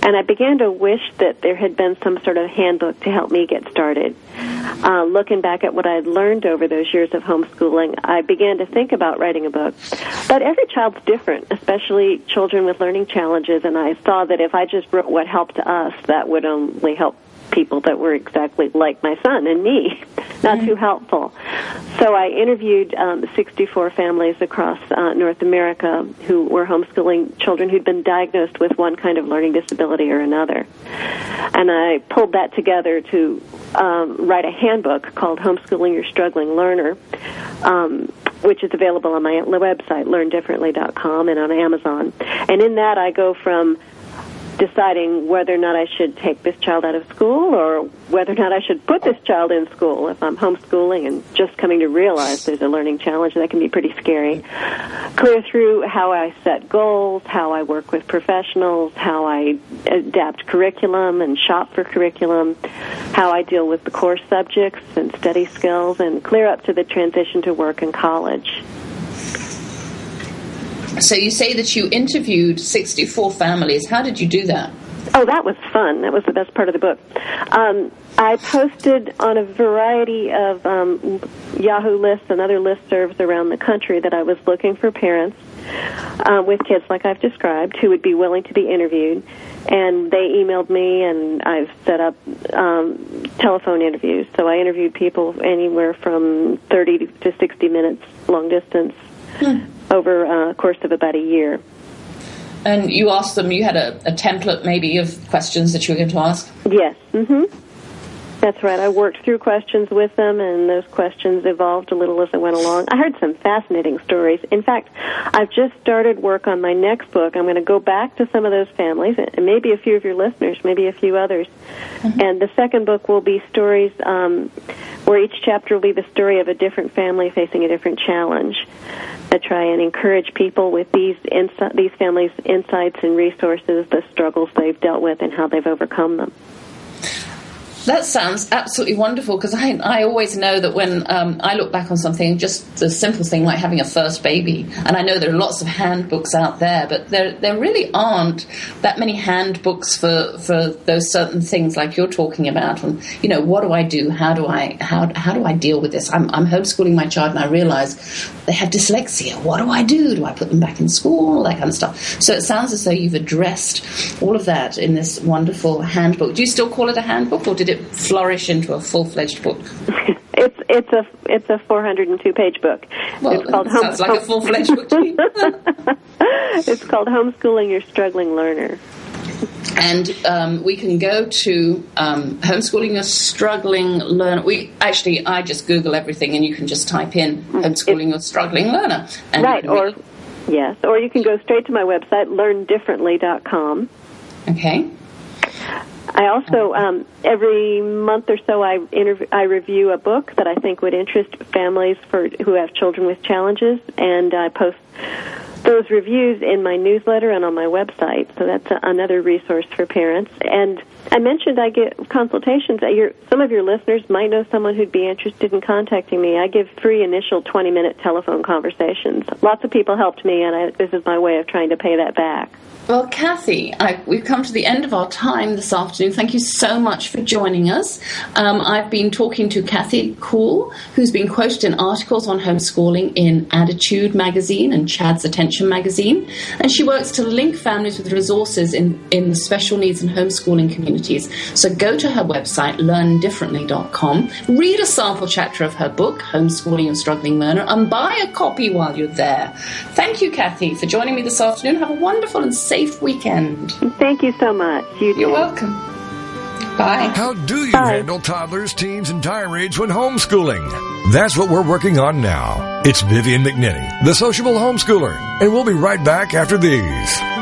Speaker 3: And I began to wish that there had been some sort of handbook to help me get started. Uh, looking back at what I had learned over those years of homeschooling, I began to think about writing a book. But every child's different, especially children with learning challenges, and I saw that if I just wrote what helped us, that would only help people that were exactly like my son and me, not mm-hmm. too helpful. So I interviewed um, 64 families across uh, North America who were homeschooling children who'd been diagnosed with one kind of learning disability or another. And I pulled that together to um, write a handbook called Homeschooling Your Struggling Learner. Um, which is available on my website, learndifferently.com, and on Amazon. And in that, I go from deciding whether or not I should take this child out of school or whether or not I should put this child in school if I'm homeschooling and just coming to realize there's a learning challenge that can be pretty scary. Clear through how I set goals, how I work with professionals, how I adapt curriculum and shop for curriculum, how I deal with the core subjects and study skills, and clear up to the transition to work and college.
Speaker 1: So you say that you interviewed 64 families. How did you do that?
Speaker 3: Oh, that was fun. That was the best part of the book. Um, I posted on a variety of um, Yahoo lists and other listservs around the country that I was looking for parents uh, with kids like I've described who would be willing to be interviewed. And they emailed me, and I've set up um, telephone interviews. So I interviewed people anywhere from 30 to 60 minutes long distance hmm. Over a course of about a year.
Speaker 1: And you asked them, you had a, a template maybe of questions that you were going to ask?
Speaker 3: Yes. Mm-hmm. That's right. I worked through questions with them, and those questions evolved a little as I went along. I heard some fascinating stories. In fact, I've just started work on my next book. I'm going to go back to some of those families, and maybe a few of your listeners, maybe a few others. Mm-hmm. And the second book will be stories um, where each chapter will be the story of a different family facing a different challenge. I try and encourage people with these insi- these families' insights and resources, the struggles they've dealt with, and how they've overcome them.
Speaker 1: That sounds absolutely wonderful because I, I always know that when um, I look back on something, just the simple thing like having a first baby, and I know there are lots of handbooks out there, but there there really aren't that many handbooks for, for those certain things like you're talking about. And you know, what do I do? How do I how how do I deal with this? I'm, I'm homeschooling my child, and I realize they have dyslexia. What do I do? Do I put them back in school? All that kind of stuff. So it sounds as though you've addressed all of that in this wonderful handbook. Do you still call it a handbook, or did it flourish into a full fledged book?
Speaker 3: it's it's a it's a 402 page book.
Speaker 1: Well,
Speaker 3: it's
Speaker 1: called sounds home, like a full fledged book
Speaker 3: it's called Homeschooling Your Struggling Learner.
Speaker 1: And um, we can go to um, homeschooling your struggling learner. We actually, I just Google everything, and you can just type in homeschooling your struggling learner.
Speaker 3: right, or yes, or you can go straight to my website, learndifferently.com.
Speaker 1: Okay.
Speaker 3: I also um, every month or so I interv- I review a book that I think would interest families for who have children with challenges, and I post those reviews in my newsletter and on my website. So that's a, another resource for parents. And I mentioned I get consultations. Your, some of your listeners might know someone who'd be interested in contacting me. I give free initial 20 minute telephone conversations. Lots of people helped me, and I, this is my way of trying to pay that back.
Speaker 1: Well, Kathy, I, we've come to the end of our time this afternoon. Thank you so much for joining us. Um, I've been talking to Kathy Kuhl, who's been quoted in articles on homeschooling in ADDitude magazine and CHADD's Attention magazine. And she works to link families with resources in, in the special needs and homeschooling communities. So go to her website, learndifferently.com, read a sample chapter of her book, Homeschooling Your Struggling Learner, and buy a copy while you're there. Thank you, Kathy, for joining me this afternoon. Have a wonderful and safe weekend.
Speaker 3: Thank you so much.
Speaker 1: You You're welcome. Bye.
Speaker 2: How do you Bye. handle toddlers, teens, and tirades when homeschooling? That's what we're working on now. It's Vivian McNinney, the sociable homeschooler, and we'll be right back after these.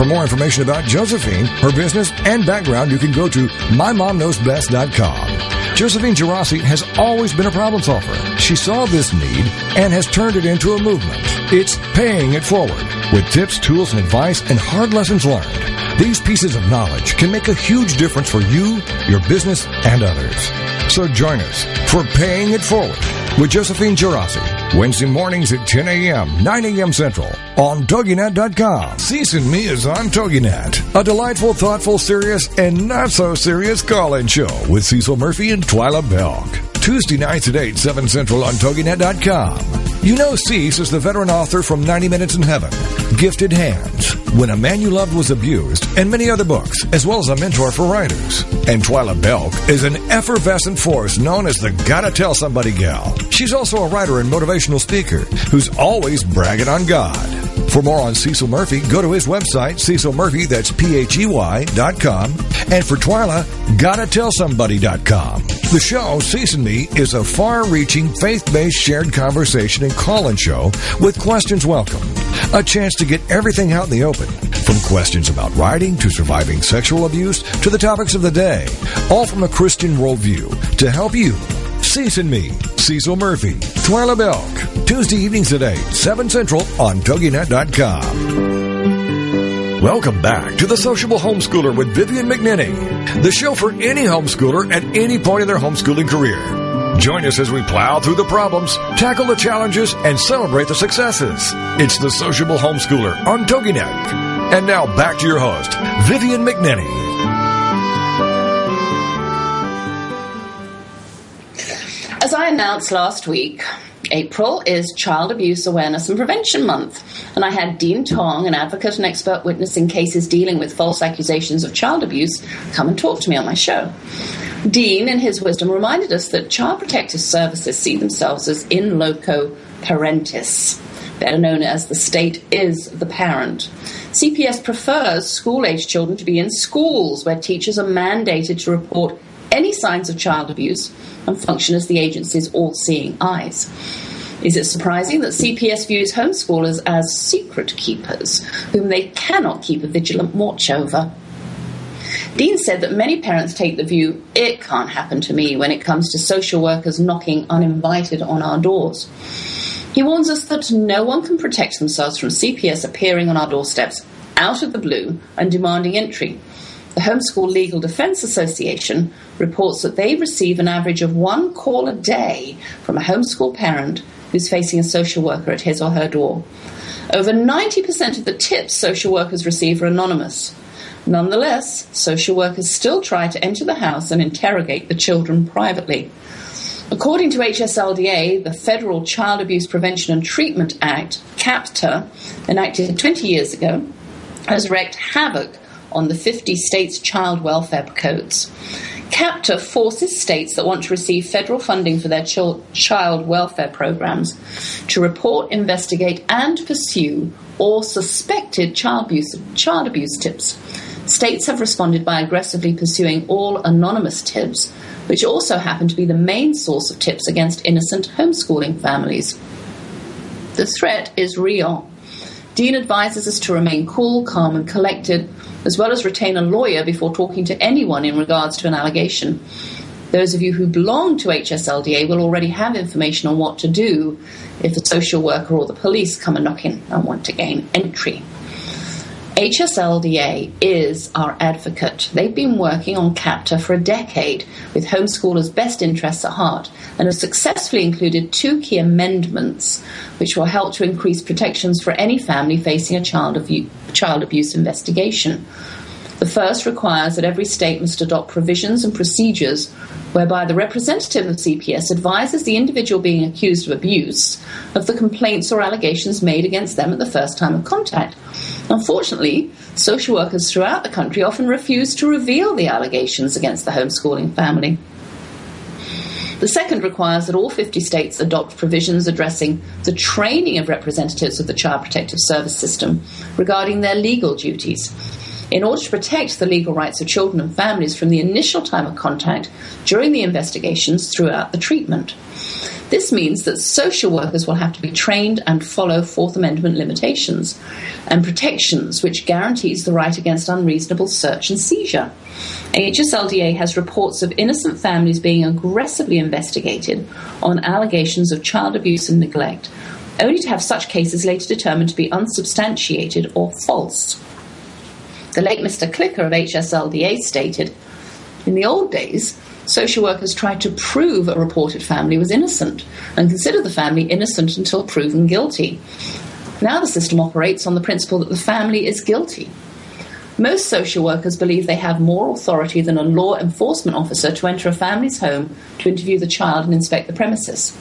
Speaker 2: For more information about Josephine, her business, and background, you can go to mymomknowsbest.com. Josephine Girassi has always been a problem solver. She saw this need and has turned it into a movement. It's paying it forward with tips, tools, and advice and hard lessons learned. These pieces of knowledge can make a huge difference for you, your business, and others. So join us for Paying It Forward with Josephine Girassi. Wednesday mornings at 10 a.m., 9 a.m. Central on TogiNet.com. Cec and Me is on TogiNet, a delightful, thoughtful, serious, and not so serious call-in show with Cecil Murphey and Twyla Belk. Tuesday nights at 8, 7 Central on TogiNet.com. You know Cec is the veteran author from 90 Minutes in Heaven, Gifted Hands, When a Man You Loved Was Abused, and many other books, as well as a mentor for writers. And Twyla Belk is an effervescent force known as the Gotta Tell Somebody gal. She's also a writer and motivational speaker who's always bragging on God. For more on Cecil Murphey, go to his website, Cecil Murphey, that's P-H-E-Y dot com. And for Twyla, gotta tell somebody.com. The show, Cec and Me, is a far-reaching, faith-based shared conversation and call-in show with questions welcome. A chance to get everything out in the open, from questions about writing to surviving sexual abuse to the topics of the day, all from a Christian worldview to help you. Season Me, Cecil Murphey, Twyla Belk, Tuesday evenings at 8, 7 Central on TogiNet.com. Welcome back to the Sociable Homeschooler with Vivian McNinney, the show for any homeschooler at any point in their homeschooling career. Join us as we plow through the problems, tackle the challenges, and celebrate the successes. It's the Sociable Homeschooler on TogiNet. And now back to your host, Vivian McNinney.
Speaker 1: As I announced last week, April is Child Abuse Awareness and Prevention Month, and I had Dean Tong, an advocate and expert witness in cases dealing with false accusations of child abuse, come and talk to me on my show. Dean, in his wisdom, reminded us that child protective services see themselves as in loco parentis, better known as the state is the parent. CPS prefers school age children to be in schools where teachers are mandated to report any signs of child abuse and function as the agency's all seeing eyes. Is it surprising that CPS views homeschoolers as secret keepers, whom they cannot keep a vigilant watch over? Dean said that many parents take the view, it can't happen to me when it comes to social workers knocking uninvited on our doors. He warns us that no one can protect themselves from CPS appearing on our doorsteps out of the blue and demanding entry. The Homeschool Legal Defense Association reports that they receive an average of one call a day from a homeschool parent who's facing a social worker at his or her door. Over 90% of the tips social workers receive are anonymous. Nonetheless, social workers still try to enter the house and interrogate the children privately. According to HSLDA, the Federal Child Abuse Prevention and Treatment Act, CAPTA, enacted 20 years ago, has wreaked havoc on the 50 states' child welfare codes. CAPTA forces states that want to receive federal funding for their child welfare programs to report, investigate, and pursue all suspected child abuse, child abuse tips. States have responded by aggressively pursuing all anonymous tips, which also happen to be the main source of tips against innocent homeschooling families. The threat is real. Dean advises us to remain cool, calm, and collected as well as retain a lawyer before talking to anyone in regards to an allegation. Those of you who belong to HSLDA will already have information on what to do if the social worker or the police come a knocking and want to gain entry. HSLDA is our advocate. They've been working on CAPTA for a decade with homeschoolers' best interests at heart and have successfully included two key amendments which will help to increase protections for any family facing a child, abu- child abuse investigation. The first requires that every state must adopt provisions and procedures whereby the representative of CPS advises the individual being accused of abuse of the complaints or allegations made against them at the first time of contact. Unfortunately, social workers throughout the country often refuse to reveal the allegations against the homeschooling family. The second requires that all 50 states adopt provisions addressing the training of representatives of the Child Protective Service system regarding their legal duties in order to protect the legal rights of children and families from the initial time of contact, during the investigations, throughout the treatment. This means that social workers will have to be trained and follow Fourth Amendment limitations and protections, which guarantees the right against unreasonable search and seizure. HSLDA has reports of innocent families being aggressively investigated on allegations of child abuse and neglect, only to have such cases later determined to be unsubstantiated or false. The late Mr. Klicka of HSLDA stated In the old days, social workers tried to prove a reported family was innocent and consider the family innocent until proven guilty. Now the system operates on the principle that the family is guilty. Most social workers believe they have more authority than a law enforcement officer to enter a family's home to interview the child and inspect the premises.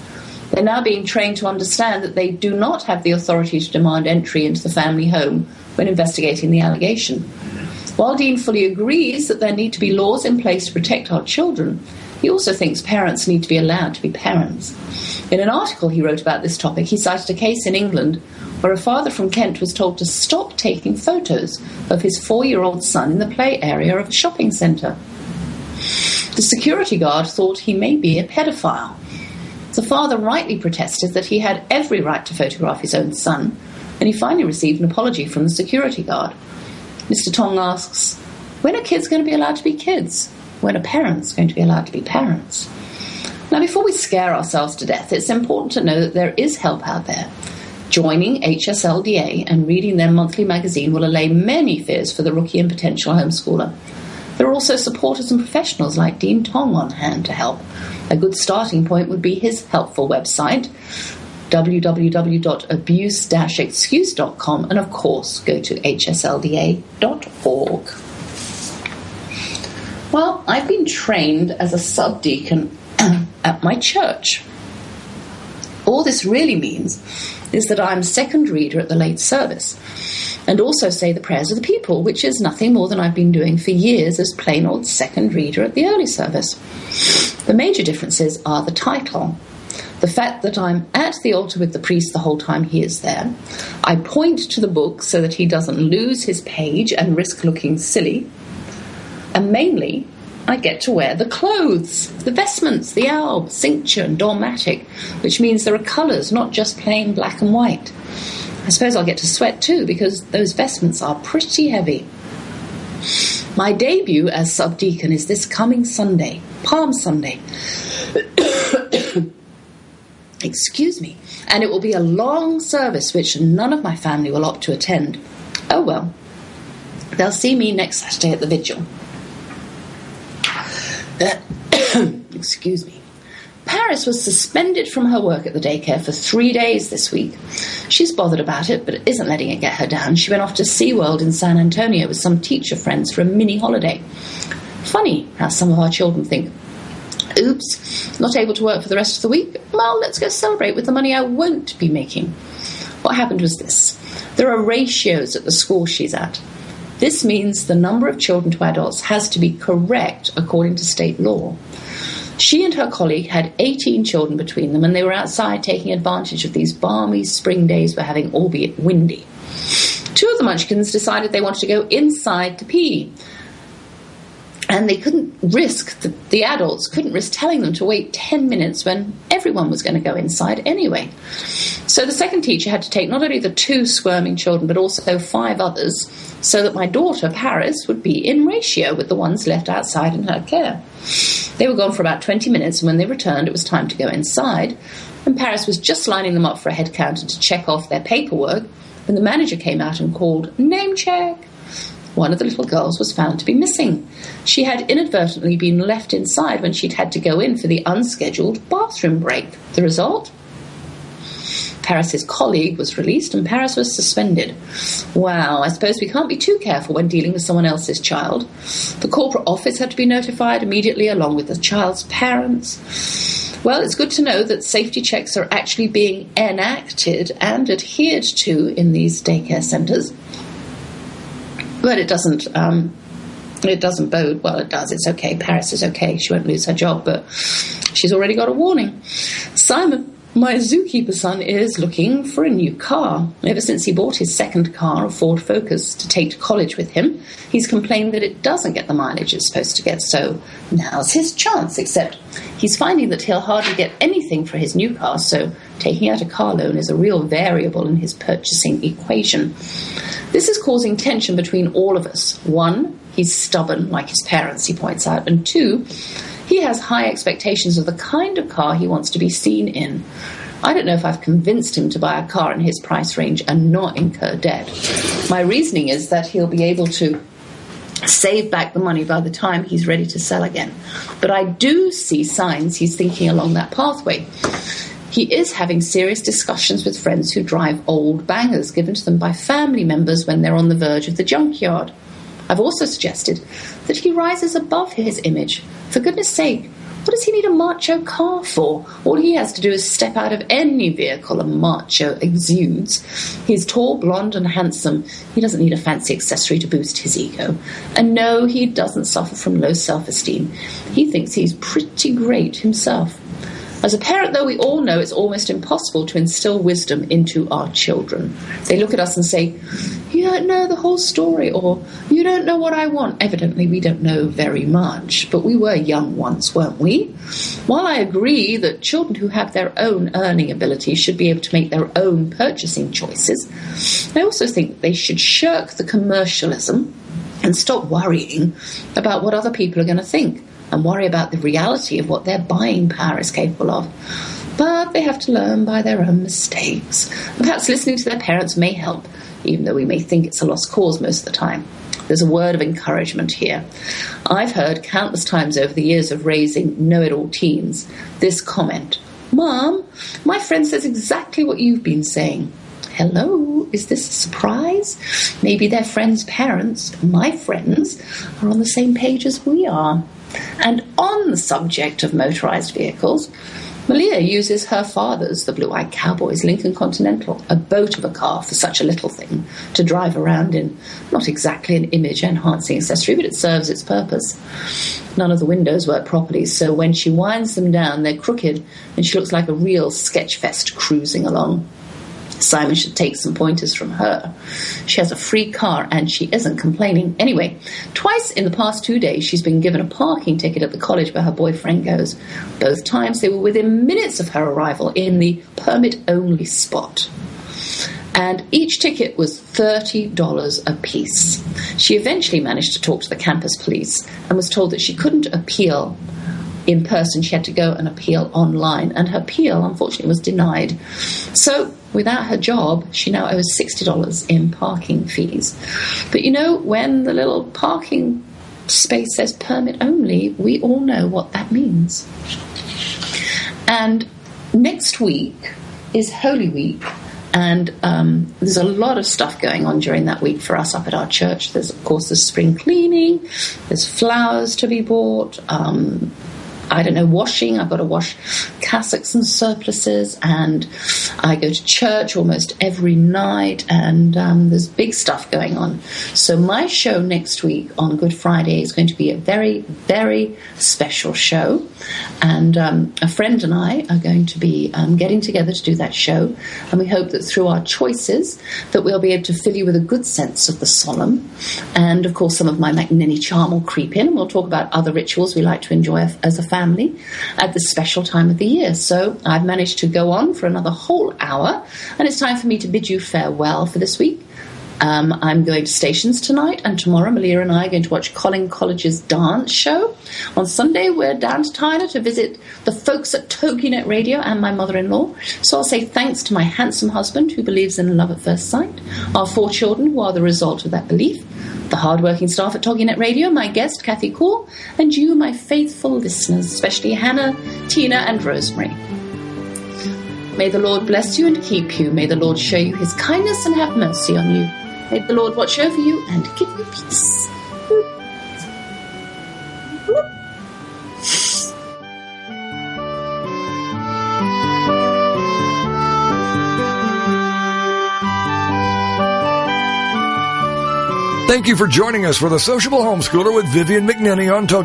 Speaker 1: They're now being trained to understand that they do not have the authority to demand entry into the family home when investigating the allegation. While Dean fully agrees that there need to be laws in place to protect our children, he also thinks parents need to be allowed to be parents. In an article he wrote about this topic, he cited a case in England where a father from Kent was told to stop taking photos of his four year old son in the play area of a shopping centre. The security guard thought he may be a pedophile. The father rightly protested that he had every right to photograph his own son, and he finally received an apology from the security guard. Mr. Tong asks, When are kids going to be allowed to be kids? When are parents going to be allowed to be parents? Now, before we scare ourselves to death, it's important to know that there is help out there. Joining HSLDA and reading their monthly magazine will allay many fears for the rookie and potential homeschooler. There are also supporters and professionals like Dean Tong on hand to help. A good starting point would be his helpful website, www.abuse-excuse.com, and of course, go to hslda.org. Well, I've been trained as a subdeacon at my church. All this really means is that I'm second reader at the late service and also say the prayers of the people, which is nothing more than I've been doing for years as plain old second reader at the early service. The major differences are the title. The fact that I'm at the altar with the priest the whole time he is there. I point to the book so that he doesn't lose his page and risk looking silly. And mainly, I get to wear the clothes, the vestments, the alb, cincture, and dalmatic, which means there are colours, not just plain black and white. I suppose I'll get to sweat too, because those vestments are pretty heavy. My debut as subdeacon is this coming Sunday, Palm Sunday. Excuse me. And it will be a long service which none of my family will opt to attend. Oh well. They'll see me next Saturday at the vigil. Excuse me. Paris was suspended from her work at the daycare for three days this week. She's bothered about it, but isn't letting it get her down. She went off to SeaWorld in San Antonio with some teacher friends for a mini holiday. Funny how some of our children think, oops, not able to work for the rest of the week? Well, let's go celebrate with the money I won't be making. What happened was this there are ratios at the school she's at. This means the number of children to adults has to be correct according to state law. She and her colleague had 18 children between them, and they were outside taking advantage of these balmy spring days we're having, albeit windy. Two of the munchkins decided they wanted to go inside to pee and they couldn't risk the, the, adults couldn't risk telling them to wait 10 minutes when everyone was going to go inside anyway. So the second teacher had to take not only the two squirming children but also five others so that my daughter paris would be in ratio with the ones left outside in her care. They were gone for about 20 minutes and when they returned it was time to go inside. And paris was just lining them up for a head counter to check off their paperwork when the manager came out and called name check one of the little girls was found to be missing. She had inadvertently been left inside when she'd had to go in for the unscheduled bathroom break. The result? Paris's colleague was released and Paris was suspended. Wow, I suppose we can't be too careful when dealing with someone else's child. The corporate office had to be notified immediately along with the child's parents. Well, it's good to know that safety checks are actually being enacted and adhered to in these daycare centres but it doesn't. Um, it doesn't bode well. It does. It's okay. Paris is okay. She won't lose her job, but she's already got a warning. Simon, my zookeeper son, is looking for a new car. Ever since he bought his second car, a Ford Focus, to take to college with him, he's complained that it doesn't get the mileage it's supposed to get. So now's his chance. Except he's finding that he'll hardly get anything for his new car. So taking out a car loan is a real variable in his purchasing equation. This is causing tension between all of us. One, he's stubborn, like his parents, he points out, and two, he has high expectations of the kind of car he wants to be seen in. I don't know if I've convinced him to buy a car in his price range and not incur debt. My reasoning is that he'll be able to save back the money by the time he's ready to sell again. But I do see signs he's thinking along that pathway. He is having serious discussions with friends who drive old bangers given to them by family members when they're on the verge of the junkyard. I've also suggested that he rises above his image. For goodness sake, What does he need a macho car for? All he has to do is step out of any vehicle a macho exudes. He's tall, blonde, and handsome. He doesn't need a fancy accessory to boost his ego. And no, he doesn't suffer from low self esteem. He thinks he's pretty great himself. As a parent, though, we all know it's almost impossible to instill wisdom into our children. They look at us and say, You don't know the whole story, or You don't know what I want. Evidently, we don't know very much, but we were young once, weren't we? While I agree that children who have their own earning ability should be able to make their own purchasing choices, I also think they should shirk the commercialism and stop worrying about what other people are going to think and worry about the reality of what their buying power is capable of. But they have to learn by their own mistakes. Perhaps listening to their parents may help, even though we may think it's a lost cause most of the time. There's a word of encouragement here. I've heard countless times over the years of raising know it all teens this comment Mom, my friend says exactly what you've been saying. Hello, is this a surprise? Maybe their friends' parents, my friends, are on the same page as we are. And on the subject of motorised vehicles, Malia uses her father's, the Blue Eyed Cowboy's Lincoln Continental, a boat of a car for such a little thing, to drive around in. Not exactly an image enhancing accessory, but it serves its purpose. None of the windows work properly, so when she winds them down, they're crooked, and she looks like a real sketchfest cruising along. Simon should take some pointers from her. She has a free car and she isn't complaining. Anyway, twice in the past two days she's been given a parking ticket at the college where her boyfriend goes. Both times they were within minutes of her arrival in the permit only spot. And each ticket was $30 a piece. She eventually managed to talk to the campus police and was told that she couldn't appeal in person. She had to go and appeal online, and her appeal, unfortunately, was denied. So Without her job, she now owes $60 in parking fees. But you know, when the little parking space says permit only, we all know what that means. And next week is Holy Week, and um, there's a lot of stuff going on during that week for us up at our church. There's, of course, the spring cleaning, there's flowers to be bought. Um, I don't know, washing. I've got to wash cassocks and surplices, and I go to church almost every night, and um, there's big stuff going on. So, my show next week on Good Friday is going to be a very, very special show, and um, a friend and I are going to be um, getting together to do that show, and we hope that through our choices that we'll be able to fill you with a good sense of the solemn, and of course, some of my McNinney charm will creep in, and we'll talk about other rituals we like to enjoy as a family family at this special time of the year. So I've managed to go on for another whole hour, and it's time for me to bid you farewell for this week. Um, I'm going to stations tonight, and tomorrow Malia and I are going to watch Collin College's dance show. On Sunday, we're down to Tyler to visit the folks at TogiNet Radio and my mother-in-law. So I'll say thanks to my handsome husband who believes in love at first sight, our four children who are the result of that belief, the hardworking staff at TogiNet Radio, my guest, Kathy Kuhl, and you, my faithful listeners, especially Hannah, Tina, and Rosemary. May the Lord bless you and keep you. May the Lord show you his kindness and have mercy on you. May the Lord watch over you and give you peace.
Speaker 2: Thank you for joining us for the Sociable Homeschooler with Vivian McNinney on Total.